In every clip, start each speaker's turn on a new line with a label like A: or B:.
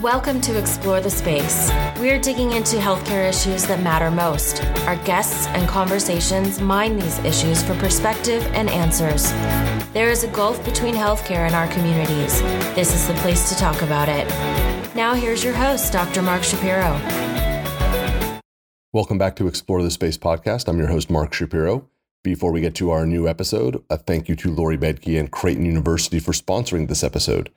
A: Welcome to Explore the Space. We're digging into healthcare issues that matter most. Our guests and conversations mine these issues for perspective and answers. There is a gulf between healthcare and our communities. This is the place to talk about it. Now, here's your host, Dr. Mark Shapiro.
B: Welcome back to Explore the Space podcast. I'm your host, Mark Shapiro. Before we get to our new episode, a thank you to Lori Bedke and Creighton University for sponsoring this episode.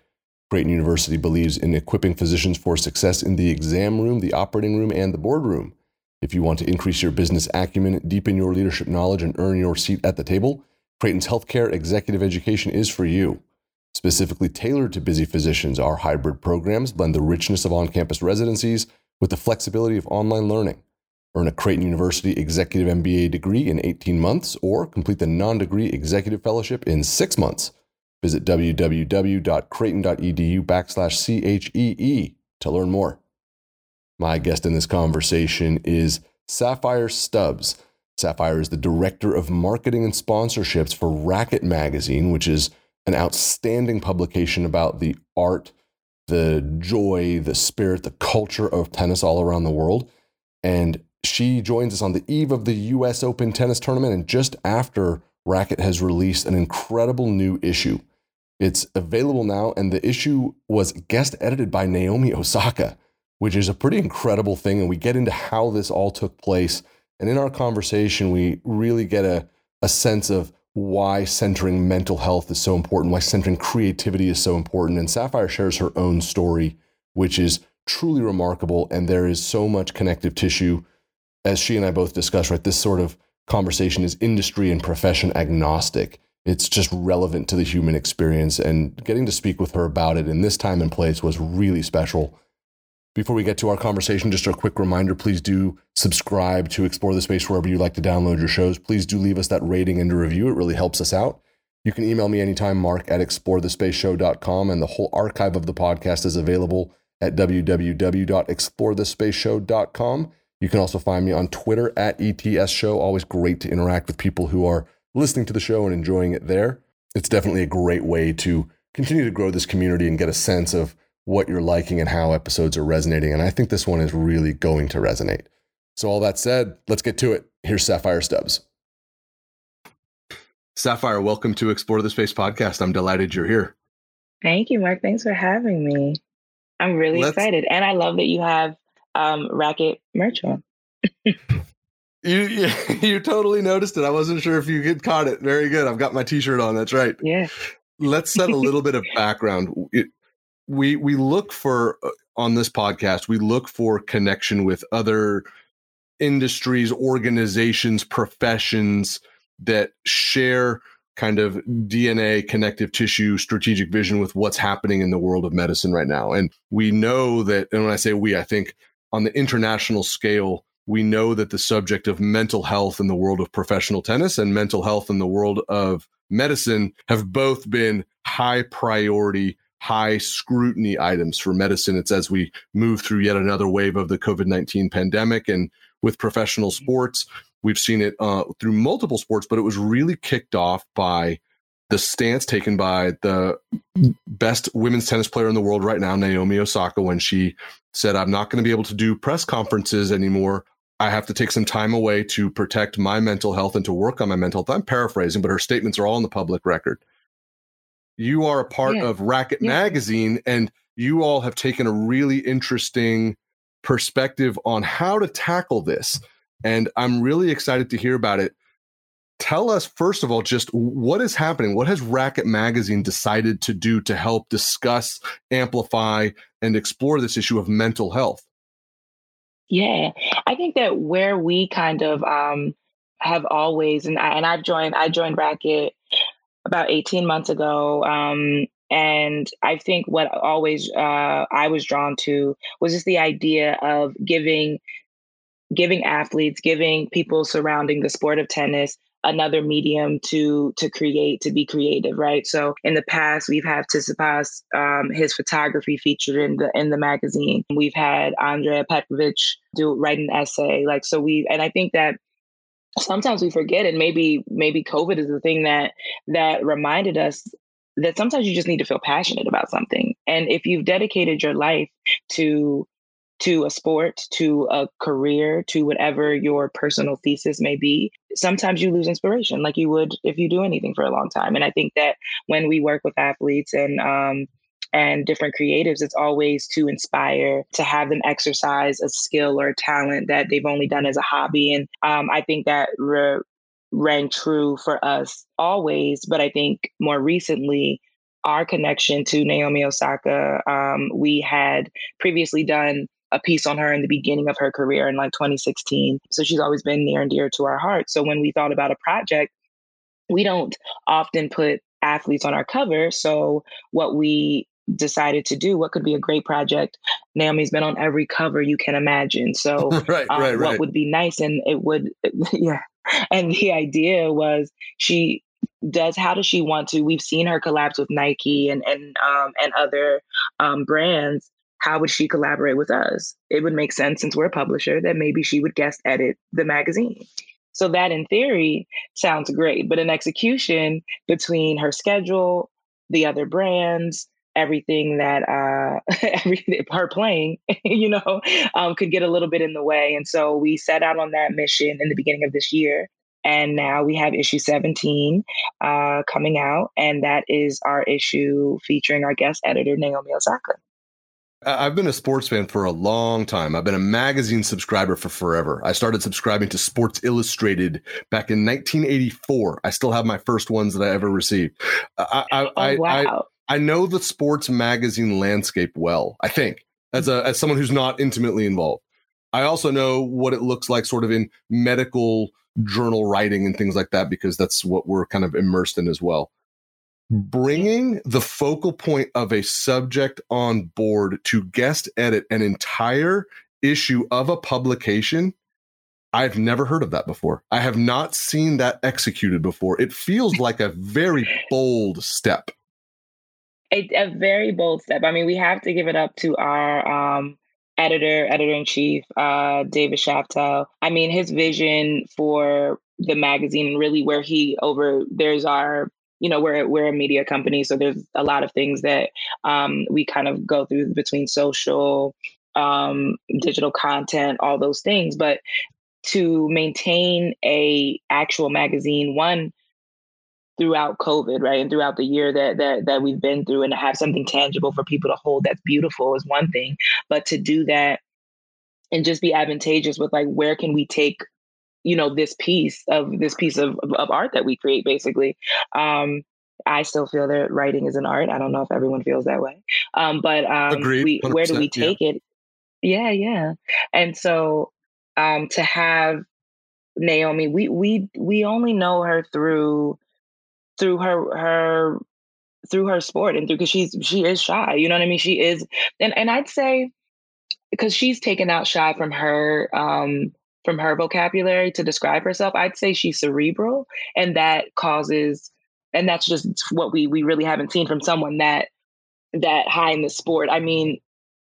B: Creighton University believes in equipping physicians for success in the exam room, the operating room, and the boardroom. If you want to increase your business acumen, deepen your leadership knowledge, and earn your seat at the table, Creighton's healthcare executive education is for you. Specifically tailored to busy physicians, our hybrid programs blend the richness of on campus residencies with the flexibility of online learning. Earn a Creighton University Executive MBA degree in 18 months or complete the non degree executive fellowship in six months. Visit www.creighton.edu backslash CHEE to learn more. My guest in this conversation is Sapphire Stubbs. Sapphire is the director of marketing and sponsorships for Racquet Magazine, which is an outstanding publication about the art, the joy, the spirit, the culture of tennis all around the world. And she joins us on the eve of the US Open tennis tournament and just after Racquet has released an incredible new issue. It's available now, and the issue was guest edited by Naomi Osaka, which is a pretty incredible thing. And we get into how this all took place. And in our conversation, we really get a, a sense of why centering mental health is so important, why centering creativity is so important. And Sapphire shares her own story, which is truly remarkable. And there is so much connective tissue. As she and I both discussed, right? This sort of conversation is industry and profession agnostic it's just relevant to the human experience. And getting to speak with her about it in this time and place was really special. Before we get to our conversation, just a quick reminder please do subscribe to Explore the Space wherever you like to download your shows. Please do leave us that rating and a review, it really helps us out. You can email me anytime, mark at explorethespaceshow.com, and the whole archive of the podcast is available at www.explorethespaceshow.com. You can also find me on Twitter at ETS Show. Always great to interact with people who are listening to the show and enjoying it there. It's definitely a great way to continue to grow this community and get a sense of what you're liking and how episodes are resonating. And I think this one is really going to resonate. So, all that said, let's get to it. Here's Sapphire Stubbs. Sapphire, welcome to Explore the Space podcast. I'm delighted you're here.
C: Thank you, Mark. Thanks for having me. I'm really let's... excited. And I love that you have um, Racquet merch on.
B: You, you, you totally noticed it. I wasn't sure if you had caught it. Very good. I've got my T-shirt on. That's right.
C: Yeah.
B: Let's set a little bit of background. It, we we look for uh, on this podcast. We look for connection with other industries, organizations, professions that share kind of DNA, connective tissue, strategic vision with what's happening in the world of medicine right now. And we know that, and when I say we, I think on the international scale, we know that the subject of mental health in the world of professional tennis and mental health in the world of medicine have both been high priority, high scrutiny items for medicine. It's as we move through yet another wave of the COVID 19 pandemic. And with professional sports, we've seen it uh, through multiple sports, but it was really kicked off by the stance taken by the best women's tennis player in the world right now, Naomi Osaka, when she said, I'm not going to be able to do press conferences anymore. I have to take some time away to protect my mental health and to work on my mental health. I'm paraphrasing, but her statements are all in the public record. You are a part yeah. of Racquet yeah. Magazine, and you all have taken a really interesting perspective on how to tackle this. And I'm really excited to hear about it. Tell us, first of all, just what is happening? What has Racquet Magazine decided to do to help discuss, amplify, and explore this issue of mental health?
C: Yeah, I think that where we kind of um, have always, and I, and I've joined, I joined Racquet about 18 months ago. Um, and I think what always uh, I was drawn to was just the idea of giving giving athletes, giving people surrounding the sport of tennis another medium to to create to be creative right so in the past we've had Tsitsipas, um, his photography featured in the in the magazine we've had Andrea Petkovic do write an essay like so we and I think that sometimes we forget and maybe maybe covid is the thing that that reminded us that sometimes you just need to feel passionate about something. And if you've dedicated your life to to a sport, to a career, to whatever your personal thesis may be, sometimes you lose inspiration like you would if you do anything for a long time. And I think that when we work with athletes and um, and different creatives, it's always to inspire, to have them exercise a skill or a talent that they've only done as a hobby. And um, I think that re- rang true for us always. But I think more recently, our connection to Naomi Osaka, um, we had previously done a piece on her in the beginning of her career in like 2016. So she's always been near and dear to our heart. So when we thought about a project, we don't often put athletes on our cover. So what we decided to do, what could be a great project? Naomi's been on every cover you can imagine. So
B: right, um, right, right.
C: what would be nice and it would yeah. And the idea was she does how does she want to we've seen her collapse with nike and and um, and other um, brands how would she collaborate with us? It would make sense since we're a publisher that maybe she would guest edit the magazine. So that in theory sounds great, but in execution, between her schedule, the other brands, everything that uh everything her playing you know um, could get a little bit in the way and so we set out on that mission in the beginning of this year and now we have issue 17 uh, coming out and that is our issue featuring our guest editor naomi osaka
B: I've been a sports fan for a long time. I've been a magazine subscriber for forever. I started subscribing to Sports Illustrated back in 1984. I still have my first ones that I ever received. I, I,
C: oh, wow.
B: I, I know the sports magazine landscape well, I think, as, a, as someone who's not intimately involved. I also know what it looks like sort of in medical journal writing and things like that because that's what we're kind of immersed in as well bringing the focal point of a subject on board to guest edit an entire issue of a publication I've never heard of that before. I have not seen that executed before. It feels like a very bold step.
C: A, a, very bold step. I mean, we have to give it up to our um, editor, editor in chief, uh, David Shaftel. I mean, his vision for the magazine, really, where he over there's our you know we're we're a media company, so there's a lot of things that um, we kind of go through between social, um, digital content, all those things. But to maintain a actual magazine, one throughout COVID, right, and throughout the year that that that we've been through, and to have something tangible for people to hold that's beautiful is one thing. But to do that and just be advantageous with like where can we take you know this piece of this piece of, of art that we create basically. Um i still feel that writing is an art. I don't know if everyone feels that way. Um but um we, where do we take yeah. it? Yeah yeah. And so um to have naomi we we we only know her through through her her through her sport and through because she's she is shy you know what i mean? She is and and i'd say because she's taken out shy from her um from her vocabulary to describe herself, I'd say she's cerebral, and that causes, and that's just what we we really haven't seen from someone that that high in the sport. I mean,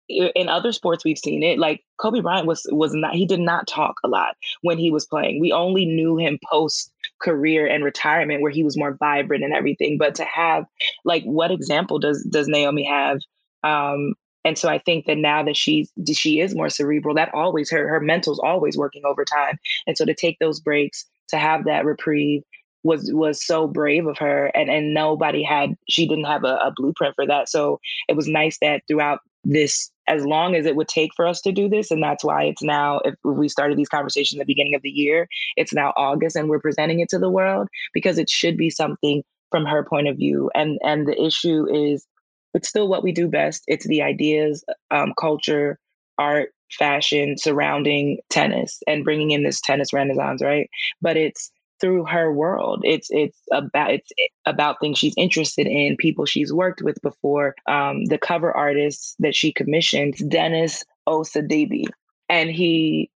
C: in other sports we've seen it. Like Kobe Bryant was was not he did not talk a lot when he was playing. We only knew him post career and retirement where he was more vibrant and everything. But to have like what example does does Naomi have um, and so I think that now that she's she is more cerebral, that always her her mental's always working overtime. And so to take those breaks, to have that reprieve was was so brave of her. And and nobody had she didn't have a, a blueprint for that. So it was nice that throughout this as long as it would take for us to do this and that's why it's now if we started these conversations at the beginning of the year it's now august and we're presenting it to the world because it should be something from her point of view and and the issue is but still what we do best. It's the ideas, um, culture, art, fashion surrounding tennis and bringing in this tennis renaissance, right? But it's through her world. It's it's about it's about things she's interested in, people she's worked with before. Um, the cover artist that she commissioned, Dennis Osadebe, and he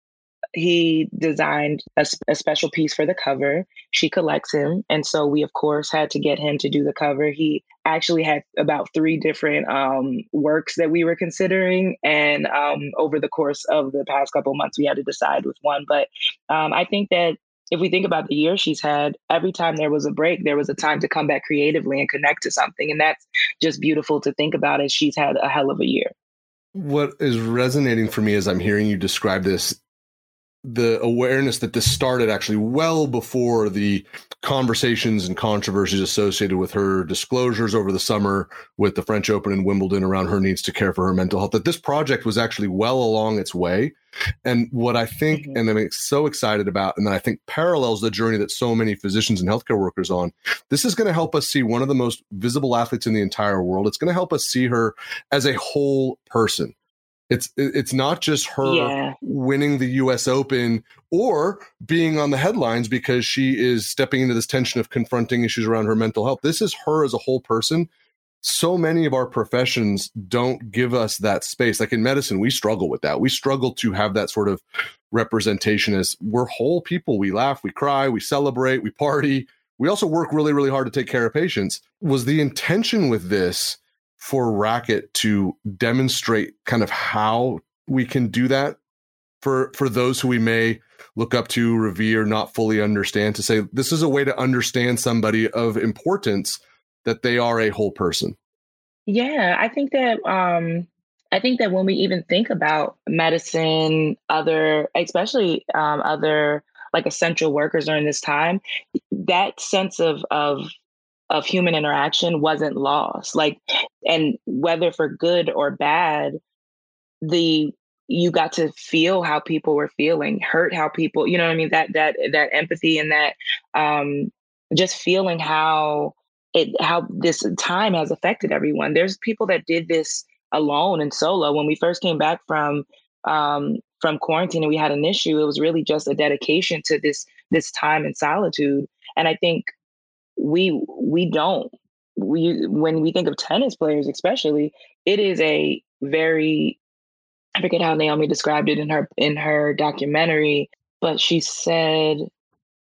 C: he designed a, a, special piece for the cover. She collects him. And so we, of course, had to get him to do the cover. He actually had about three different um, works that we were considering. And um, over the course of the past couple months, we had to decide with one. But um, I think that if we think about the year she's had, every time there was a break, there was a time to come back creatively and connect to something. And that's just beautiful to think about as she's had a hell of a year.
B: what is resonating for me as I'm hearing you describe this the awareness that this started actually well before the conversations and controversies associated with her disclosures over the summer with the French Open and Wimbledon around her needs to care for her mental health, that this project was actually well along its way. And what I think, mm-hmm. and I'm so excited about, and that I think parallels the journey that so many physicians and healthcare workers on, this is going to help us see one of the most visible athletes in the entire world. It's going to help us see her as a whole person it's it's not just her yeah. winning the US Open or being on the headlines because she is stepping into this tension of confronting issues around her mental health. This is her as a whole person. So many of our professions don't give us that space. Like in medicine, we struggle with that. We struggle to have that sort of representation as we're whole people. We laugh, we cry, we celebrate, we party. We also work really, really hard to take care of patients. Was the intention with this for Racquet to demonstrate kind of how we can do that for for those who we may look up to, revere, not fully understand, to say this is a way to understand somebody of importance that they are a whole person.
C: Yeah, I think that um I think that when we even think about medicine, other, especially um, other like essential workers during this time, that sense of of of human interaction wasn't lost. Like, and whether for good or bad, the you got to feel how people were feeling, hurt how people, you know what I mean? That that that empathy and that um just feeling how it how this time has affected everyone. There's people that did this alone and solo. When we first came back from um from quarantine and we had an issue, it was really just a dedication to this this time in solitude. And I think we we don't we when we think of tennis players especially it is a very i forget how naomi described it in her in her documentary but she said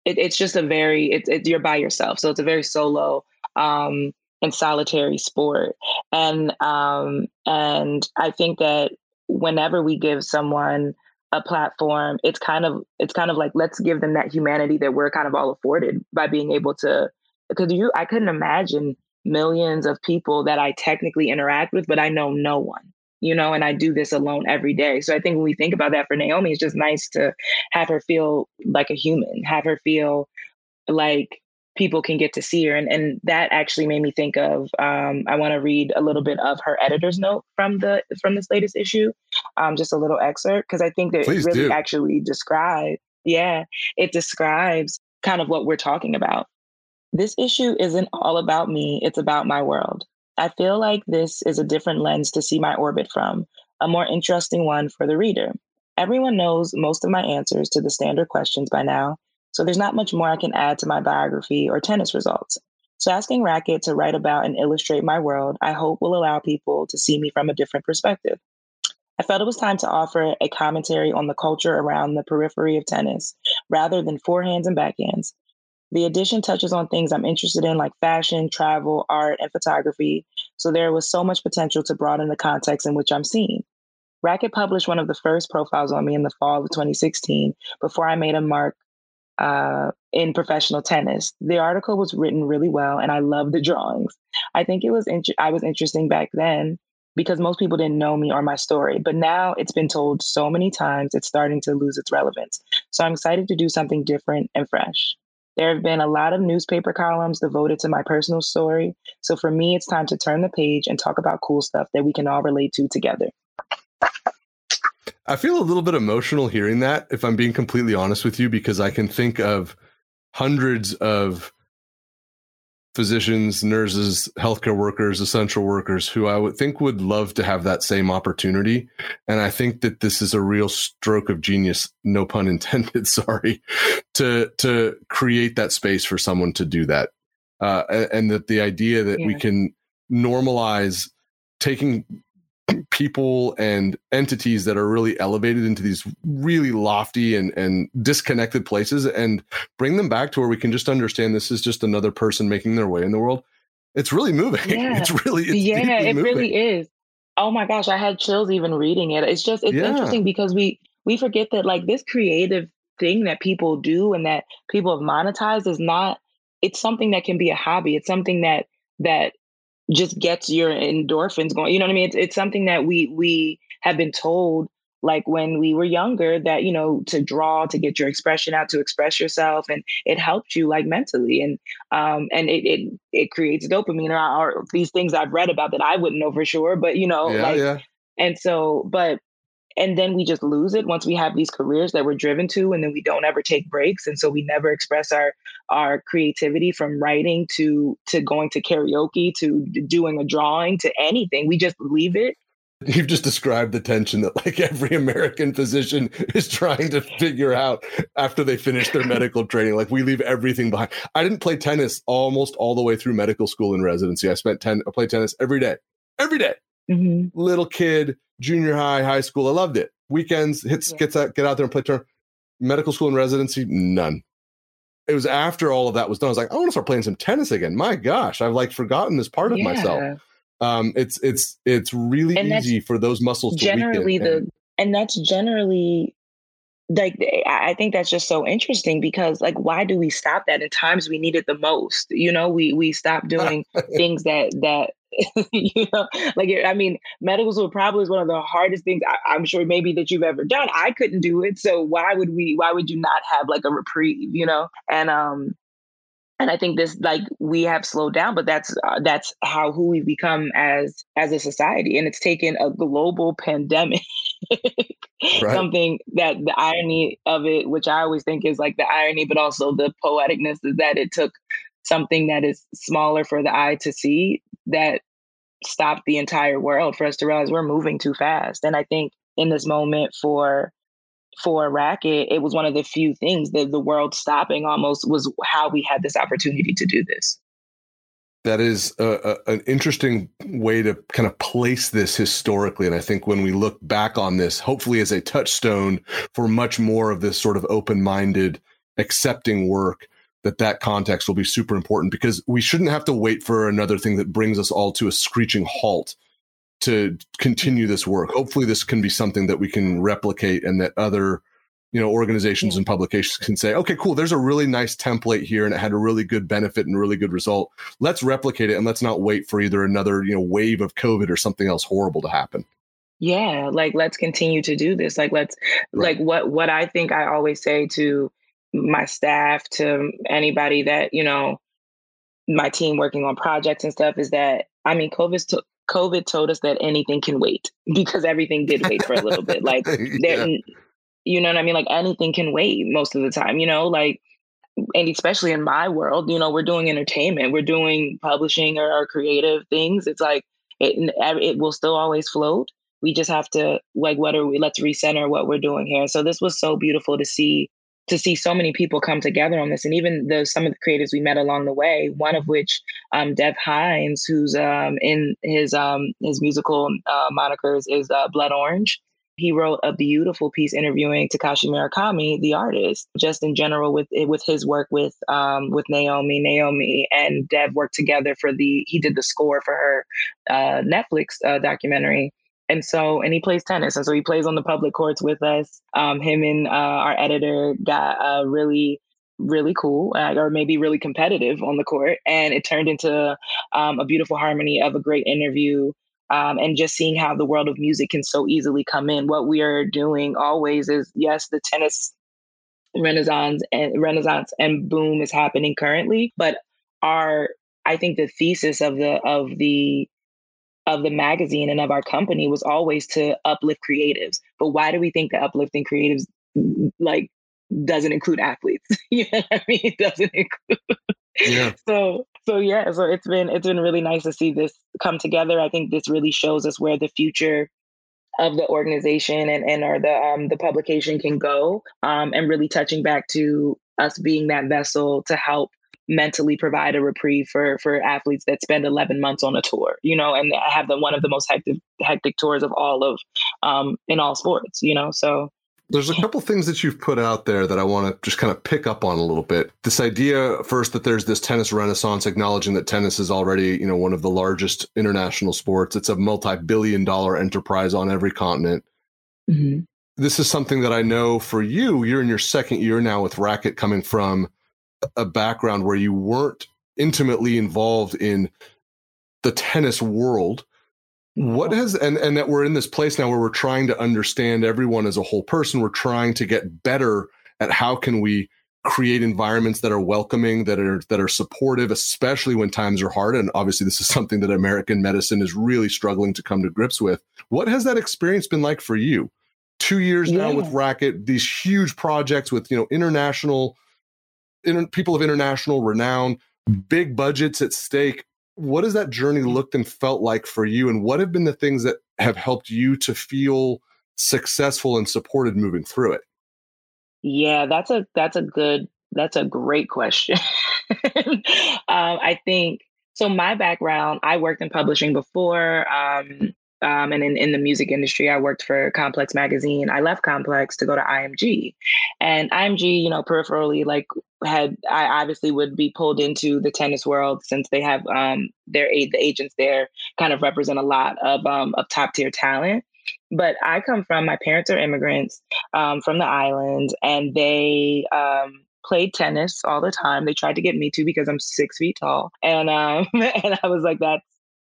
C: it, it's just a very it's it, you're by yourself so it's a very solo um and solitary sport. And um and i think that whenever we give someone a platform it's kind of it's kind of like let's give them that humanity that we're kind of all afforded by being able to because you I couldn't imagine millions of people that I technically interact with, but I know no one, you know, and I do this alone every day. So I think when we think about that for Naomi, it's just nice to have her feel like a human, have her feel like people can get to see her. And, and that actually made me think of um, I want to read a little bit of her editor's note from the from this latest issue, um, just a little excerpt, because I think that Please it really do. actually describes, yeah, it describes kind of what we're talking about. This issue isn't all about me, it's about my world. I feel like this is a different lens to see my orbit from, a more interesting one for the reader. Everyone knows most of my answers to the standard questions by now, so there's not much more I can add to my biography or tennis results. So asking Racquet to write about and illustrate my world, I hope will allow people to see me from a different perspective. I felt it was time to offer a commentary on the culture around the periphery of tennis rather than forehands and backhands. The edition touches on things I'm interested in, like fashion, travel, art, and photography. So there was so much potential to broaden the context in which I'm seen. Racquet published one of the first profiles on me in the fall of 2016 before I made a mark uh, in professional tennis. The article was written really well, and I love the drawings. I think it was int- I was interesting back then because most people didn't know me or my story. But now it's been told so many times, it's starting to lose its relevance. So I'm excited to do something different and fresh. There have been a lot of newspaper columns devoted to my personal story. So for me, it's time to turn the page and talk about cool stuff that we can all relate to together.
B: I feel a little bit emotional hearing that, if I'm being completely honest with you, because I can think of hundreds of physicians, nurses, healthcare workers, essential workers who I would think would love to have that same opportunity. And I think that this is a real stroke of genius, no pun intended, sorry, to to create that space for someone to do that. Uh, and that the idea that yeah. we can normalize taking people and entities that are really elevated into these really lofty and, and disconnected places and bring them back to where we can just understand this is just another person making their way in the world. It's really moving. Yeah. It's really, it's
C: yeah, it moving. really is. Oh my gosh, I had chills even reading it. It's just, it's yeah. interesting because we, we forget that like this creative thing that people do and that people have monetized is not, it's something that can be a hobby. It's something that, that just gets your endorphins going. You know what I mean? It's it's something that we we have been told like when we were younger that you know to draw to get your expression out to express yourself and it helped you like mentally and um and it it, it creates dopamine or, or these things i've read about that i wouldn't know for sure but you know
B: yeah,
C: like
B: yeah.
C: and so but and then we just lose it once we have these careers that we're driven to and then we don't ever take breaks and so we never express our our creativity from writing to to going to karaoke to doing a drawing to anything we just leave it
B: You've just described the tension that like every American physician is trying to figure out after they finish their medical training. Like we leave everything behind. I didn't play tennis almost all the way through medical school and residency. I spent ten I played tennis every day. Every day.
C: Mhm.
B: Little kid, junior high, high school. I loved it. Weekends, hits
C: Yeah.
B: gets out, get out there and play turn. Medical school and residency, none. It was after all of that was done. I was like, I want to start playing some tennis again. My gosh, I've like forgotten this part of myself. Um, it's it's it's really
C: And
B: easy for those muscles
C: generally the
B: and-
C: and that's generally like I I think that's just so interesting because like why do we stop that in times we need it the most? You know, we we stop doing things that that you know like I mean medical school probably is one of the hardest things I, I'm sure maybe that you've ever done. I couldn't do it, so why would we? Why would you not have like a reprieve? You know, and um and I think this like we have slowed down, but that's uh, that's how who we've become as as a society, and it's taken a global pandemic,
B: Right.
C: something that the irony of it, which I always think is like the irony, but also the poeticness, is that it took something that is smaller for the eye to see that stopped the entire world for us to realize we're moving too fast, and I think in this moment for for Racquet, it was one of the few things that the world stopping almost was how we had this opportunity to do this.
B: that is a, a, an interesting way to kind of place this historically. And I think when we look back on this, hopefully as a touchstone for much more of this sort of open minded, accepting work, that that context will be super important because we shouldn't have to wait for another thing that brings us all to a screeching halt to continue this work. Hopefully, this can be something that we can replicate and that other you know organizations and publications can say okay cool there's a really nice template here and it had a really good benefit and a really good result let's replicate it and let's not wait for either another you know wave of covid or something else horrible to happen
C: Yeah, like let's continue to do this. Like let's
B: Right.
C: like what what I think I always say to my staff, to anybody that, you know, my team working on projects and stuff is that I mean COVID took COVID told us that anything can wait because everything did wait for a little bit. Like
B: yeah.
C: you know what I mean? Like anything can wait most of the time, you know, like, and especially in my world, you know, we're doing entertainment, we're doing publishing or, or creative things. It's like, it, it will still always float. We just have to like, what are we, let's recenter what we're doing here. So this was so beautiful to see, to see so many people come together on this. And even the, some of the creatives we met along the way, one of which, um, Dev Hynes, who's, um, in his, um, his musical, uh, monikers is, uh, Blood Orange he wrote a beautiful piece interviewing Takashi Murakami, the artist, just in general with with his work with um, with Naomi. Naomi and Dev worked together for the he did the score for her uh, Netflix uh, documentary. And so, and he plays tennis, and so he plays on the public courts with us. Um, him and uh, our editor got uh, really, really cool, uh, or maybe really competitive on the court, and it turned into um, a beautiful harmony of a great interview um, and just seeing how the world of music can so easily come in. What we are doing always is yes, the tennis renaissance and renaissance and boom is happening currently, but our I think the thesis of the of the of the magazine and of our company was always to uplift creatives. But why do we think that uplifting creatives like doesn't include athletes? you know what I mean? It doesn't include
B: Yeah.
C: so so yeah so it's been it's been really nice to see this come together i think this really shows us where the future of the organization and and or the um the publication can go um and really touching back to us being that vessel to help mentally provide a reprieve for for athletes that spend 11 months on a tour you know and i have the one of the most hectic hectic tours of all of um in all sports you know so
B: There's a couple things that you've put out there that I want to just kind of pick up on a little bit. This idea first that there's this tennis renaissance, acknowledging that tennis is already, you know, one of the largest international sports. It's a multi-billion dollar enterprise on every continent.
C: mhm.
B: This is something that I know for you, you're in your second year now with Racquet coming from a background where you weren't intimately involved in the tennis world. What mm-hmm. has and and that we're in this place now where we're trying to understand everyone as a whole person. We're trying to get better at how can we create environments that are welcoming, that are that are supportive, especially when times are hard. And obviously, this is something that American medicine is really struggling to come to grips with. What has that experience been like for you? Two years yeah. now with Racquet, these huge projects with you know international, inter, people of international renown, big budgets at stake. What has that journey looked and felt like for you? And what have been the things that have helped you to feel successful and supported moving through it?
C: Yeah, that's a that's a good that's a great question. um, I think so. My background, I worked in publishing before, um, um, and in, in the music industry, I worked for Complex Magazine. I left Complex to go to IMG, and IMG, you know, peripherally, like had I obviously would be pulled into the tennis world since they have um, their the agents there kind of represent a lot of um, of top tier talent. But I come from, my parents are immigrants um, from the island, and they um, played tennis all the time. They tried to get me to because I'm six feet tall. And, um, and I was like, that's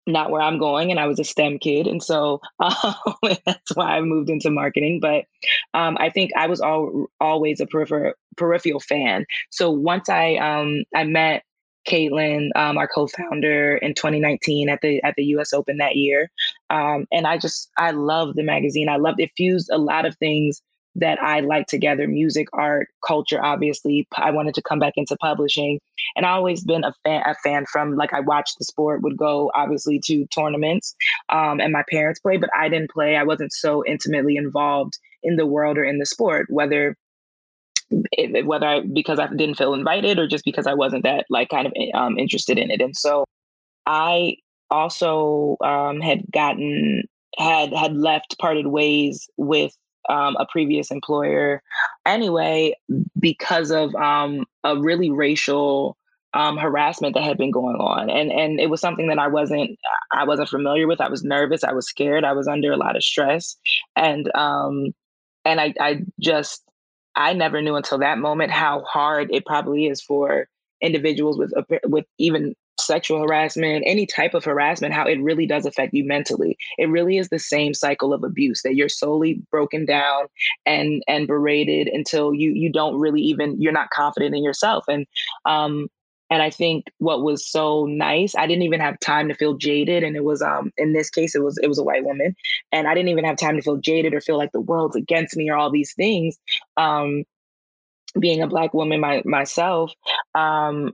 C: not where I'm going. And I was a STEM kid. And so um, that's why I moved into marketing. But um, I think I was all, always a peripheral, fan. So once I, um, I met Caitlin, um, our co-founder, in 2019 at the at the U.S. Open that year, um, and I just I love the magazine. I loved it fused a lot of things that I like together: music, art, culture. Obviously, I wanted to come back into publishing, and I always been a fan. A fan from like I watched the sport, would go obviously to tournaments, um, and my parents played, but I didn't play. I wasn't so intimately involved in the world or in the sport, whether it, whether I, because I didn't feel invited or just because I wasn't that like kind of um, interested in it. And so I also um, had gotten had had left parted ways with um, a previous employer. Anyway because of um, a really racial um, harassment that had been going on. And and it was something that I wasn't I wasn't familiar with. I was nervous. I was scared. I was under a lot of stress. And um and I I just I never knew until that moment how hard it probably is for individuals with with even sexual harassment, any type of harassment, how it really does affect you mentally. It really is the same cycle of abuse that you're solely broken down and and berated until you you don't really even you're not confident in yourself. And um and I think what was so nice, I didn't even have time to feel jaded. And it was um in this case it was it was a white woman. And I didn't even have time to feel jaded or feel like the world's against me or all these things. Um being a black woman my, myself, um,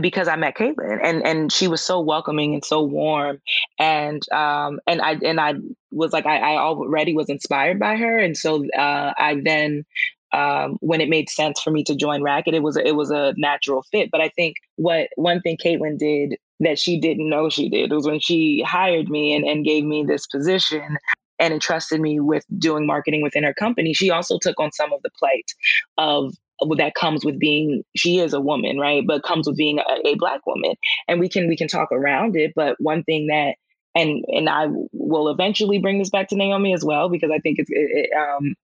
C: Because I met Caitlin and and she was so welcoming and so warm and um and I and I was like I, I already was inspired by her and so uh, I then um, when it made sense for me to join Racquet, it was a, it was a natural fit. But I think what one thing Caitlin did that she didn't know she did was when she hired me and, and gave me this position and entrusted me with doing marketing within her company. She also took on some of the plight of that comes with being she is a woman right but comes with being a, a black woman and we can we can talk around it but one thing that and and I will eventually bring this back to Naomi as well because I think it's it, um,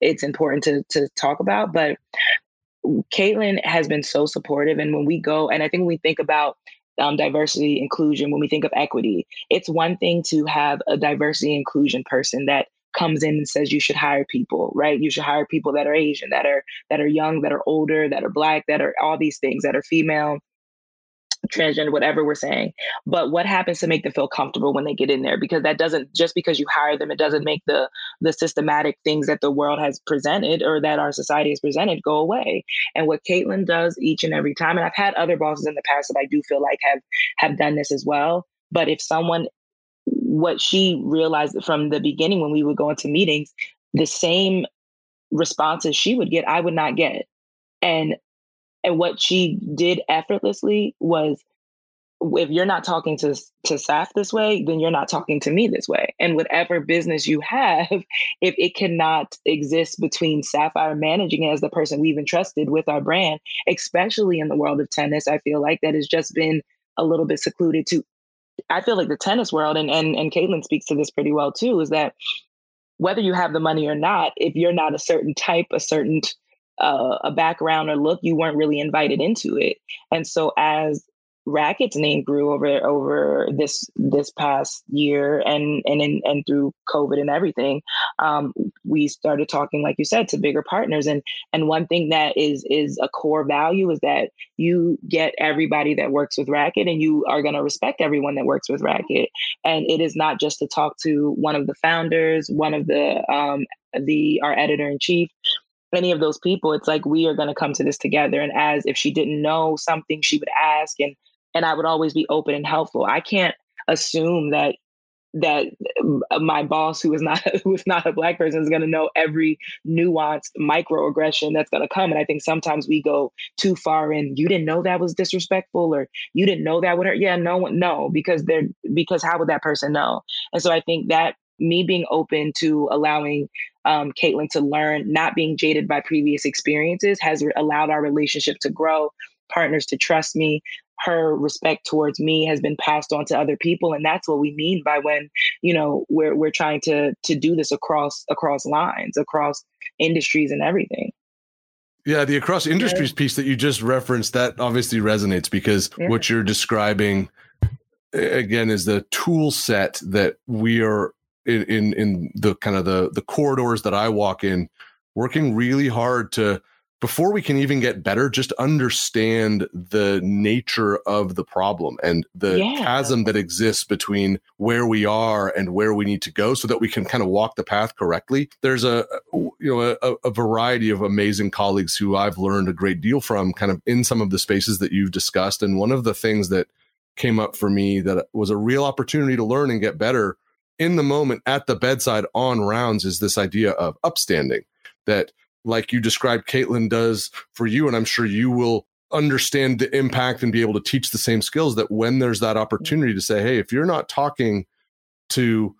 C: it's important to to talk about. But Caitlin has been so supportive, and when we go, and I think when we think about um, diversity inclusion, when we think of equity, it's one thing to have a diversity inclusion person that comes in and says you should hire people right you should hire people that are asian that are that are young that are older that are black that are all these things that are female transgender, whatever we're saying. But what happens to make them feel comfortable when they get in there? Because that doesn't just because you hire them, it doesn't make the the systematic things that the world has presented or that our society has presented go away. And what Caitlin does each and every time, and I've had other bosses in the past that I do feel like have have done this as well. But if someone what she realized from the beginning when we would go into meetings, the same responses she would get, I would not get. And and what she did effortlessly was if you're not talking to to Saf this way, then you're not talking to me this way. And whatever business you have, if it cannot exist between Sapphire managing it as the person we've entrusted with our brand, especially in the world of tennis, I feel like that has just been a little bit secluded to. I feel like the tennis world, and and and Caitlin speaks to this pretty well too, is that whether you have the money or not, if you're not a certain type, a certain uh, a background or look, you weren't really invited into it. And so, as Racquet's name grew over over this this past year and and and, and through COVID and everything, um, we started talking, like you said, to bigger partners. And and one thing that is is a core value is that you get everybody that works with Racquet, and you are going to respect everyone that works with Racquet. And it is not just to talk to one of the founders, one of the um, the our editor in chief any of those people it's like we are going to come to this together and as if she didn't know something she would ask and and I would always be open and helpful. I can't assume that that uh, my boss who is not who is not a black person is going to know every nuanced microaggression that's going to come and i think sometimes we go too far in you didn't know that was disrespectful or you didn't know that would hurt yeah no one no because they're because how would that person know and so i think that me being open to allowing um, Caitlin to learn, not being jaded by previous experiences, has allowed our relationship to grow, partners to trust me, her respect towards me has been passed on to other people and that's what we mean by when you know we're we're trying to to do this across across lines across industries and everything
B: yeah the across industries yeah. piece that you just referenced that obviously resonates because yeah. what you're describing again is the tool set that we are in, in in the kind of the the corridors that I walk in working really hard to before we can even get better, just understand the nature of the problem and the yeah. chasm that exists between where we are and where we need to go so that we can kind of walk the path correctly. There's a, uh, you know, a, a variety of amazing colleagues who I've learned a great deal from kind of in some of the spaces that you've discussed. And one of the things that came up for me that was a real opportunity to learn and get better in the moment at the bedside on rounds is this idea of upstanding that like you described Caitlin does for you. And I'm sure you will understand the impact and be able to teach the same skills that when there's that opportunity to say, hey, if you're not talking to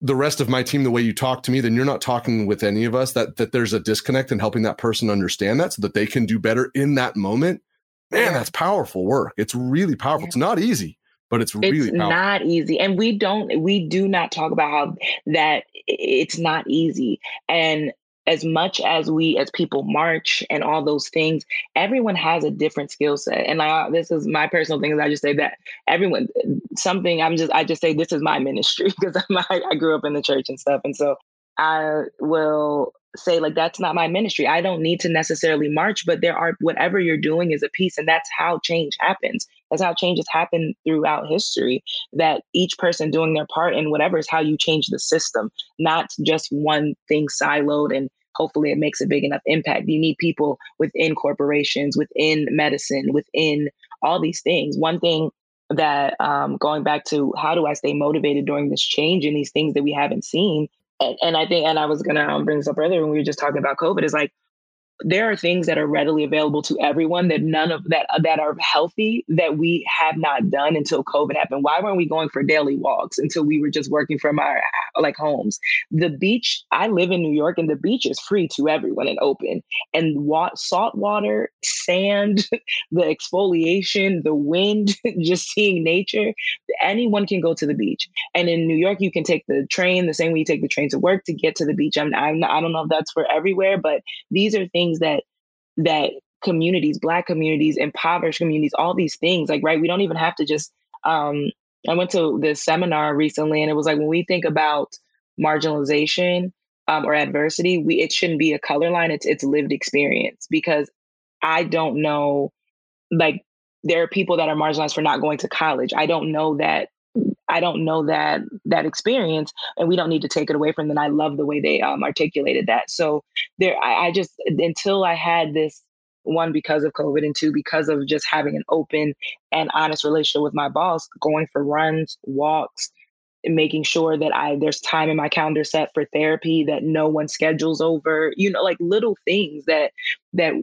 B: the rest of my team the way you talk to me, then you're not talking with any of us. That that there's a disconnect and helping that person understand that so that they can do better in that moment. Man, that's powerful work. It's really powerful. It's not easy, but it's really
C: it's not easy. And we don't we do not talk about how that it's not easy. And as much as we as people march and all those things everyone has a different skill set. And I, this is my personal thing is i just say that everyone something i'm just i just say this is my ministry because I, I grew up in the church and stuff. And so i will say like that's not my ministry. I don't need to necessarily march but there are whatever you're doing is a piece and that's how change happens. That's how changes happen throughout history that each person doing their part in whatever is how you change the system not just one thing siloed and hopefully it makes a big enough impact. You need people within corporations, within medicine, within all these things. One thing that um, going back to how do I stay motivated during this change and these things that we haven't seen, and, and I think, and I was gonna um, bring this up earlier when we were just talking about COVID, is like there are things that are readily available to everyone that none of that uh, that are healthy that we have not done until COVID happened. Why weren't we going for daily walks until we were just working from our uh, like homes? The beach. I live in New York, and the beach is free to everyone and open. And wa- salt water, sand, the exfoliation, the wind, just seeing nature. Anyone can go to the beach. And in New York, you can take the train the same way you take the train to work to get to the beach. I'm, I'm I don't know if that's for everywhere, but these are things things that that communities, black communities, impoverished communities, all these things, like right, we don't even have to just um I went to this seminar recently and it was like when we think about marginalization um, or adversity, we it shouldn't be a color line, it's it's lived experience because I don't know like there are people that are marginalized for not going to college. I don't know that I don't know that that experience, and we don't need to take it away from them. I love the way they um, articulated that. So there, I, I just until I had this one because of COVID, and two because of just having an open and honest relationship with my boss, going for runs, walks, making sure that I there's time in my calendar set for therapy that no one schedules over, you know, like little things that that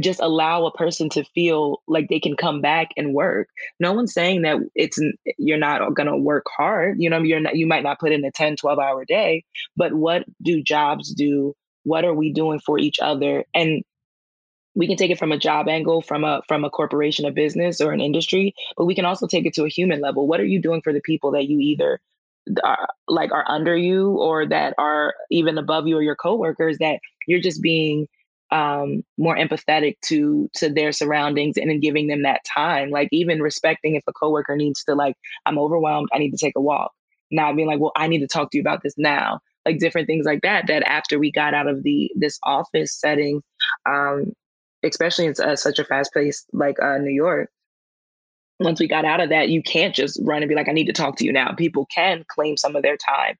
C: just allow a person to feel like they can come back and work. No one's saying that it's you're not going to work hard. You know, you're not you might not put in a 10, 12 hour day, but what do jobs do? What are we doing for each other? And we can take it from a job angle from a from a corporation a business or an industry but we can also take it to a human level what are you doing for the people that you either are, like are under you or that are even above you or your coworkers that you're just being um, more empathetic to to their surroundings and in giving them that time. Like even respecting if a coworker needs to like, I'm overwhelmed, I need to take a walk. Not being like, well, I need to talk to you about this now. Like different things like that. That after we got out of the this office setting, um, especially in uh, such a fast place like uh, New York, once we got out of that, you can't just run and be like, I need to talk to you now. People can claim some of their time.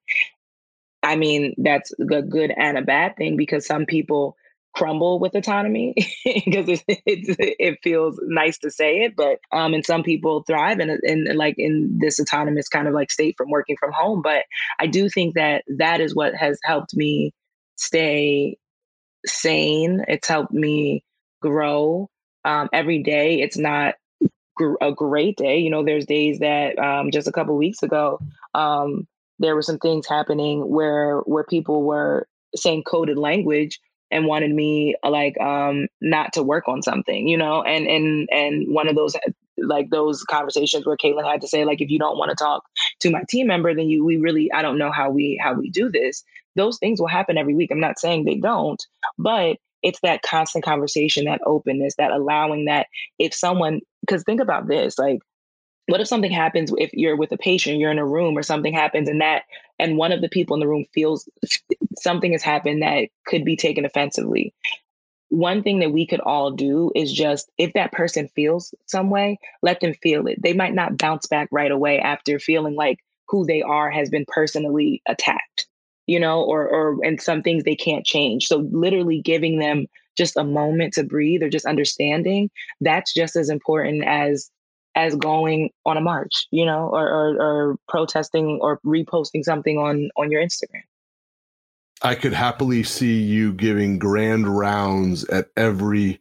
C: I mean, that's a good and a bad thing because some people crumble with autonomy because it, it, it, feels nice to say it, but um, and some people thrive in, in like in this autonomous kind of like state from working from home. But I do think that that is what has helped me stay sane. It's helped me grow um, every day. It's not gr- a great day. You know, there's days that um, just a couple weeks ago, um, there were some things happening where where people were saying coded language and wanted me like um not to work on something you know? And and and one of those like those conversations where Caitlin had to say like if you don't want to talk to my team member then you we really I don't know how we how we do this. Those things will happen every week. I'm not saying they don't but it's that constant conversation that openness that allowing that if someone because think about this like what if something happens if you're with a patient you're in a room or something happens and that and one of the people in the room feels something has happened that could be taken offensively. One thing that we could all do is just if that person feels some way let them feel it. They might not bounce back right away after feeling like who they are has been personally attacked you know or or and some things they can't change. So literally giving them just a moment to breathe or just understanding that's just as important as as going on a march, you know, or, or, or protesting or reposting something on on your Instagram.
B: I could happily see you giving grand rounds at every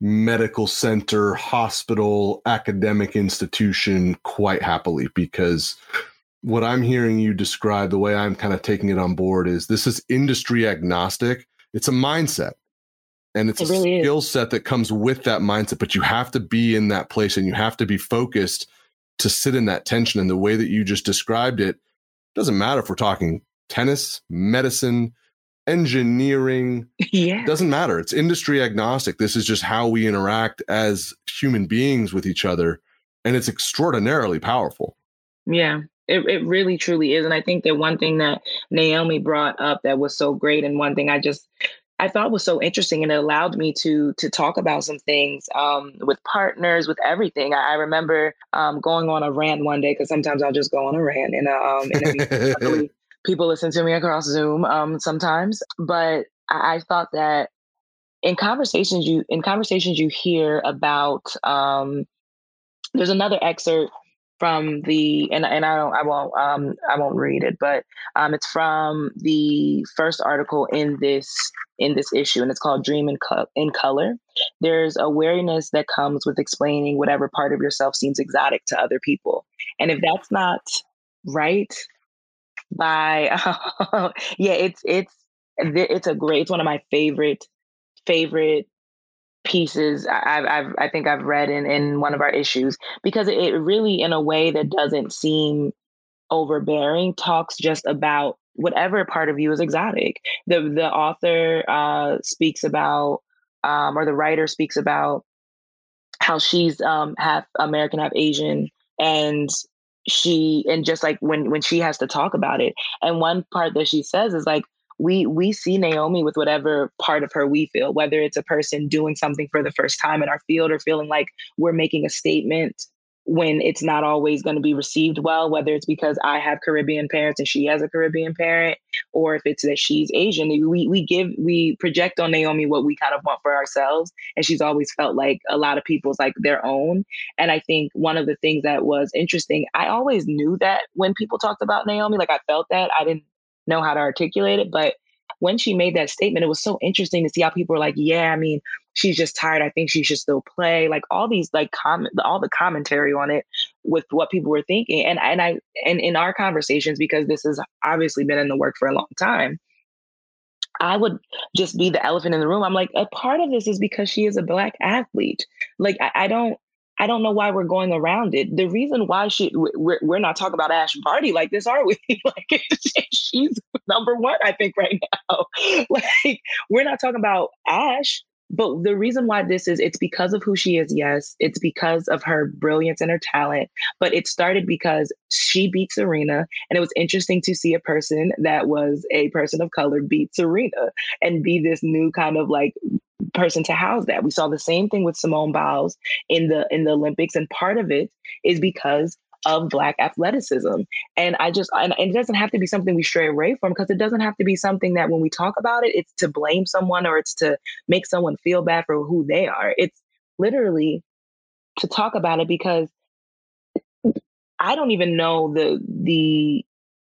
B: medical center, hospital, academic institution quite happily because what I'm hearing you describe, the way I'm kind of taking it on board is this is industry agnostic. It's a mindset and it's it a really skill set that comes with that mindset but you have to be in that place and you have to be focused to sit in that tension. And the way that you just described it doesn't matter if we're talking tennis medicine engineering
C: yeah.
B: doesn't matter. It's industry agnostic. This is just how we interact as human beings with each other and it's extraordinarily powerful.
C: Yeah. It, it really truly is. And i think that one thing that naomi brought up that was so great and one thing i just I thought was so interesting, and it allowed me to to talk about some things um, with partners, with everything. I, I remember um, going on a rant one day because sometimes I'll just go on a rant, and um, people listen to me across Zoom um, sometimes. But I, I, thought that in conversations you in conversations you hear about. Um, there's another excerpt from the and and I don't I won't um I won't read it, but um it's from the first article in this in this issue, and it's called Dream in, Co- in Color. There's awareness that comes with explaining whatever part of yourself seems exotic to other people, and if that's not right, by yeah, it's it's it's a great. It's one of my favorite favorite pieces I've, I've I think I've read in in one of our issues because it really in a way that doesn't seem overbearing talks just about whatever part of you is exotic. The the author uh, speaks about um, or the writer speaks about how she's um, half American, half Asian, and she and just like when when she has to talk about it, and one part that she says is like we we see Naomi with whatever part of her we feel, whether it's a person doing something for the first time in our field or feeling like we're making a statement when it's not always going to be received well, whether it's because I have Caribbean parents and she has a Caribbean parent, or if it's that she's Asian. We we give we project on Naomi what we kind of want for ourselves, and she's always felt like a lot of people's like their own. And I think one of the things that was interesting, I always knew that when people talked about Naomi, like I felt that I didn't know how to articulate it. But when she made that statement, it was so interesting to see how people were like, yeah, I mean, she's just tired. I think she should still play. Like all these like comment all the commentary on it with what people were thinking. And and I and in our conversations, because this has obviously been in the work for a long time, I would just be the elephant in the room. I'm like, a part of this is because she is a black athlete. Like I, I don't I don't know why we're going around it. The reason why she we're, we're not talking about Ash Barty like this, are we? like she's number one, I think, right now. like we're not talking about Ash. But the reason why this is, it's because of who she is, yes. It's because of her brilliance and her talent. But it started because she beat Serena. And it was interesting to see a person that was a person of color beat Serena and be this new kind of like person to house that. We saw the same thing with Simone Biles in the in the Olympics, and part of it is because of black athleticism. And I just and it doesn't have to be something we stray away from because it doesn't have to be something that when we talk about it, it's to blame someone or it's to make someone feel bad for who they are. It's literally to talk about it because I don't even know the the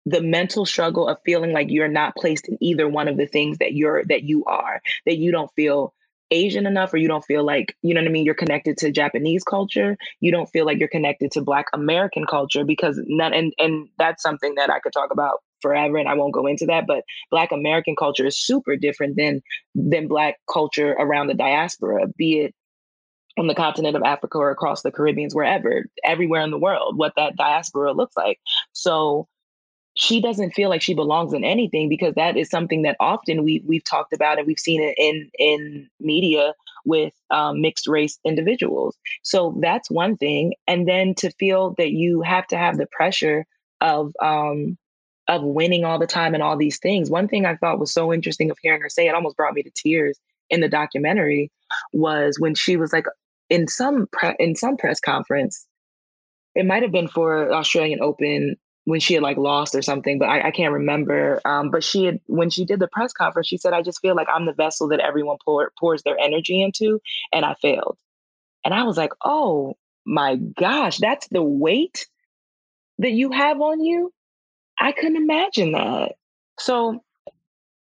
C: the mental struggle of feeling like you're not placed in either one of the things that you're that you are that you don't feel Asian enough or you don't feel like, you know what I mean, you're connected to Japanese culture, you don't feel like you're connected to Black American culture because none and and that's something that I could talk about forever and I won't go into that, but Black American culture is super different than than Black culture around the diaspora, be it on the continent of Africa or across the Caribbeans, wherever, everywhere in the world, what that diaspora looks like. So she doesn't feel like she belongs in anything because that is something that often we we've talked about and we've seen it in in media with um, mixed race individuals. So that's one thing, and then to feel that you have to have the pressure of um, of winning all the time and all these things. One thing I thought was so interesting of hearing her say it almost brought me to tears in the documentary was when she was like in some pre- in some press conference. It might have been for Australian Open when she had like lost or something, but I, I can't remember. Um, but she had when she did the press conference, she said, "I just feel like I'm the vessel that everyone pour, pours their energy into, and I failed." And I was like, "Oh my gosh, that's the weight that you have on you." I couldn't imagine that. So,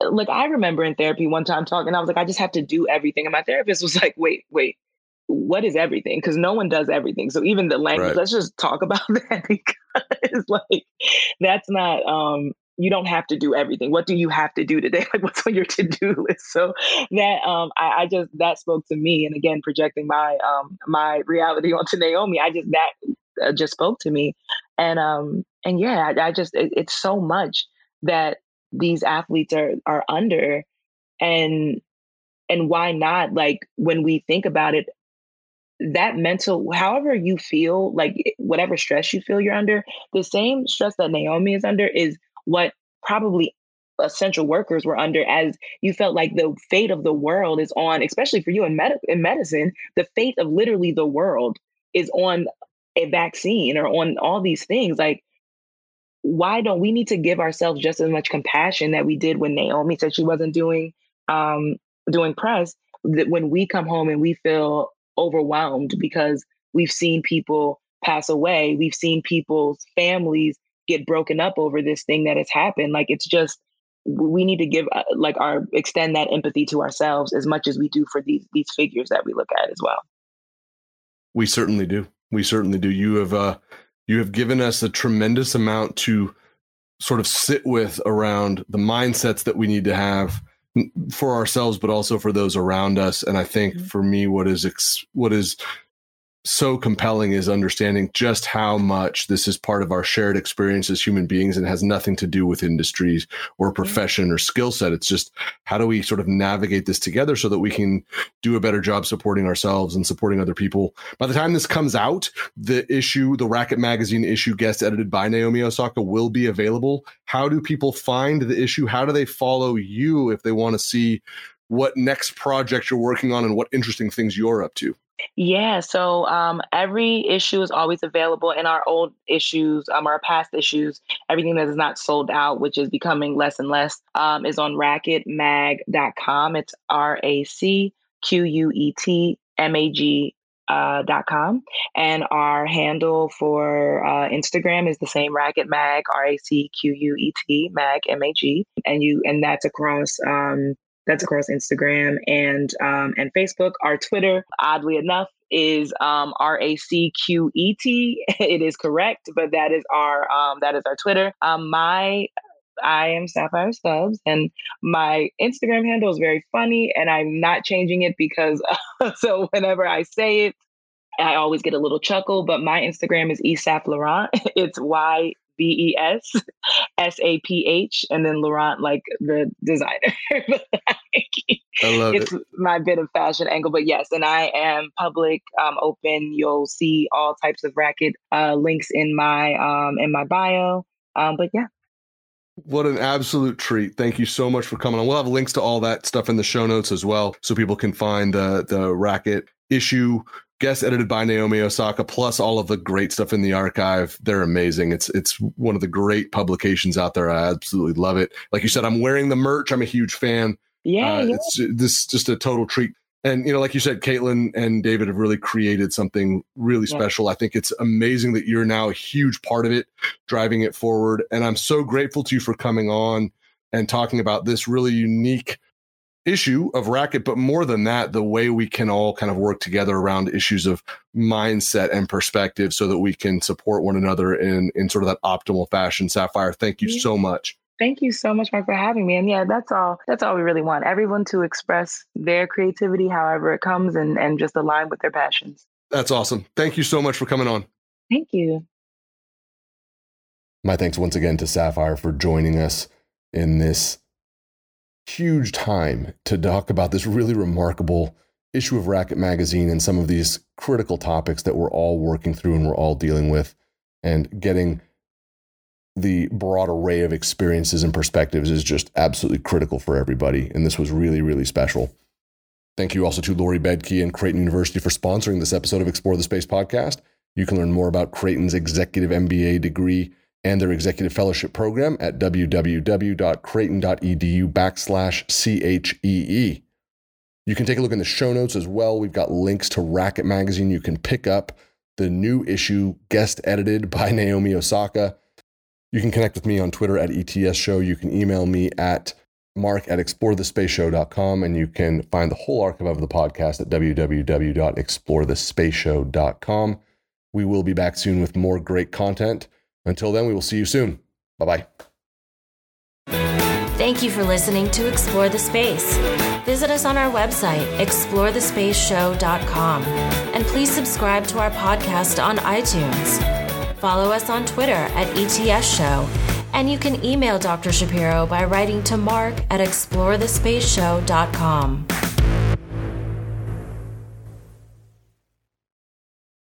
C: like, I remember in therapy one time talking, I was like, "I just have to do everything," and my therapist was like, "Wait, wait." What is everything? Because no one does everything. So even the language, right. let's just talk about that because like that's not um you don't have to do everything. What do you have to do today? Like what's on your to-do list? So that um I, I just that spoke to me. And again, projecting my um my reality onto Naomi, I just that uh, just spoke to me. And um and yeah, I, I just it, it's so much that these athletes are are under and and why not like when we think about it that mental, however you feel, like eh, whatever stress you feel you're under, the same stress that Naomi is under is what probably essential workers were under as you felt like the fate of the world is on, especially for you in, med- in medicine, the fate of literally the world is on a vaccine or on all these things. Like, why don't we need to give ourselves just as much compassion that we did when Naomi said she wasn't doing um, doing press? That when we come home and we feel overwhelmed because we've seen people pass away. We've seen people's families get broken up over this thing that has happened. Like it's just we need to give uh, like our extend that empathy to ourselves as much as we do for these these figures that we look at as well.
B: We certainly do. We certainly do. You have uh you have given us a tremendous amount to sort of sit with around the mindsets that we need to have for ourselves, but also for those around us. And I think for me, what is ex- what is so compelling is understanding just how much this is part of our shared experience as human beings and has nothing to do with industries or mm-hmm. profession or skill set. It's just how do we sort of navigate this together so that we can do a better job supporting ourselves and supporting other people. By the time this comes out, the issue, the Racquet Magazine issue guest edited by Naomi Osaka will be available. How do people find the issue? How do they follow you if they want to see what next project you're working on and what interesting things you're up to?
C: Yeah, so um, every issue is always available in our old issues, um, our past issues. Everything that is not sold out, which is becoming less and less, um, is on racquetmag.com. It's R A C Q U E T M A G uh, dot com and our handle for uh, Instagram is the same racquet mag R A C Q U E T mag M A G and you and that's across um, that's across Instagram and um, and Facebook. Our Twitter, oddly enough, is um, R A C Q E T. It is correct, but that is our um, that is our Twitter. Um, my I am Sapphire Stubbs, and my Instagram handle is very funny, and I'm not changing it because so whenever I say it, I always get a little chuckle, but my Instagram is Esaph Laurent. It's Y B E S S A P H, and then Laurent, like the designer.
B: I love it.
C: it's
B: it.
C: my bit of fashion angle, but yes, and I am public, um, open. You'll see all types of racquet uh, links in my um, in my bio. Um, but yeah,
B: What an absolute treat. Thank you so much for coming on. We'll have links to all that stuff in the show notes as well so people can find the the racquet issue guest edited by Naomi Osaka plus all of the great stuff in the archive. They're amazing. It's it's one of the great publications out there. I absolutely love it. Like you said, I'm wearing the merch. I'm a huge fan.
C: yeah,
B: Uh,
C: yeah.
B: It's this just a total treat. And you know, like you said, Caitlin and David have really created something really
C: Yeah.
B: special. I think it's amazing that you're now a huge part of it, driving it forward. And I'm so grateful to you for coming on and talking about this really unique issue of racquet, but more than that, the way we can all kind of work together around issues of mindset and perspective so that we can support one another in in sort of that optimal fashion. Sapphire, thank you
C: Yeah.
B: so much.
C: Thank you so much, Mark, for having me. And yeah, that's all. That's all we really want. Everyone to express their creativity, however it comes, and and just align with their passions.
B: That's awesome. Thank you so much for coming on.
C: Thank you.
B: My thanks once again to Sapphire for joining us in this huge time to talk about this really remarkable issue of Racquet Magazine and some of these critical topics that we're all working through and we're all dealing with, and getting the broad array of experiences and perspectives is just absolutely critical for everybody. And this was really, really special. Thank you also to Lori Bedke and Creighton University for sponsoring this episode of Explore the Space podcast. You can learn more about Creighton's executive MBA degree and their executive fellowship program at www.creighton.edu backslash CHEE. You can take a look in the show notes as well. We've got links to Racquet Magazine. You can pick up the new issue, guest edited by Naomi Osaka. You can connect with me on Twitter at ETS Show. You can email me at mark at explorethespaceshow.com and you can find the whole archive of the podcast at www.explorethespaceshow.com. We will be back soon with more great content. Until then, we will see you soon. Bye bye.
A: Thank you for listening to Explore the Space. Visit us on our website, explorethespaceshow.com, and please subscribe to our podcast on iTunes. Follow us on Twitter at ETS Show, and you can email Dr. Shapiro by writing to mark at explorethespaceshow.com.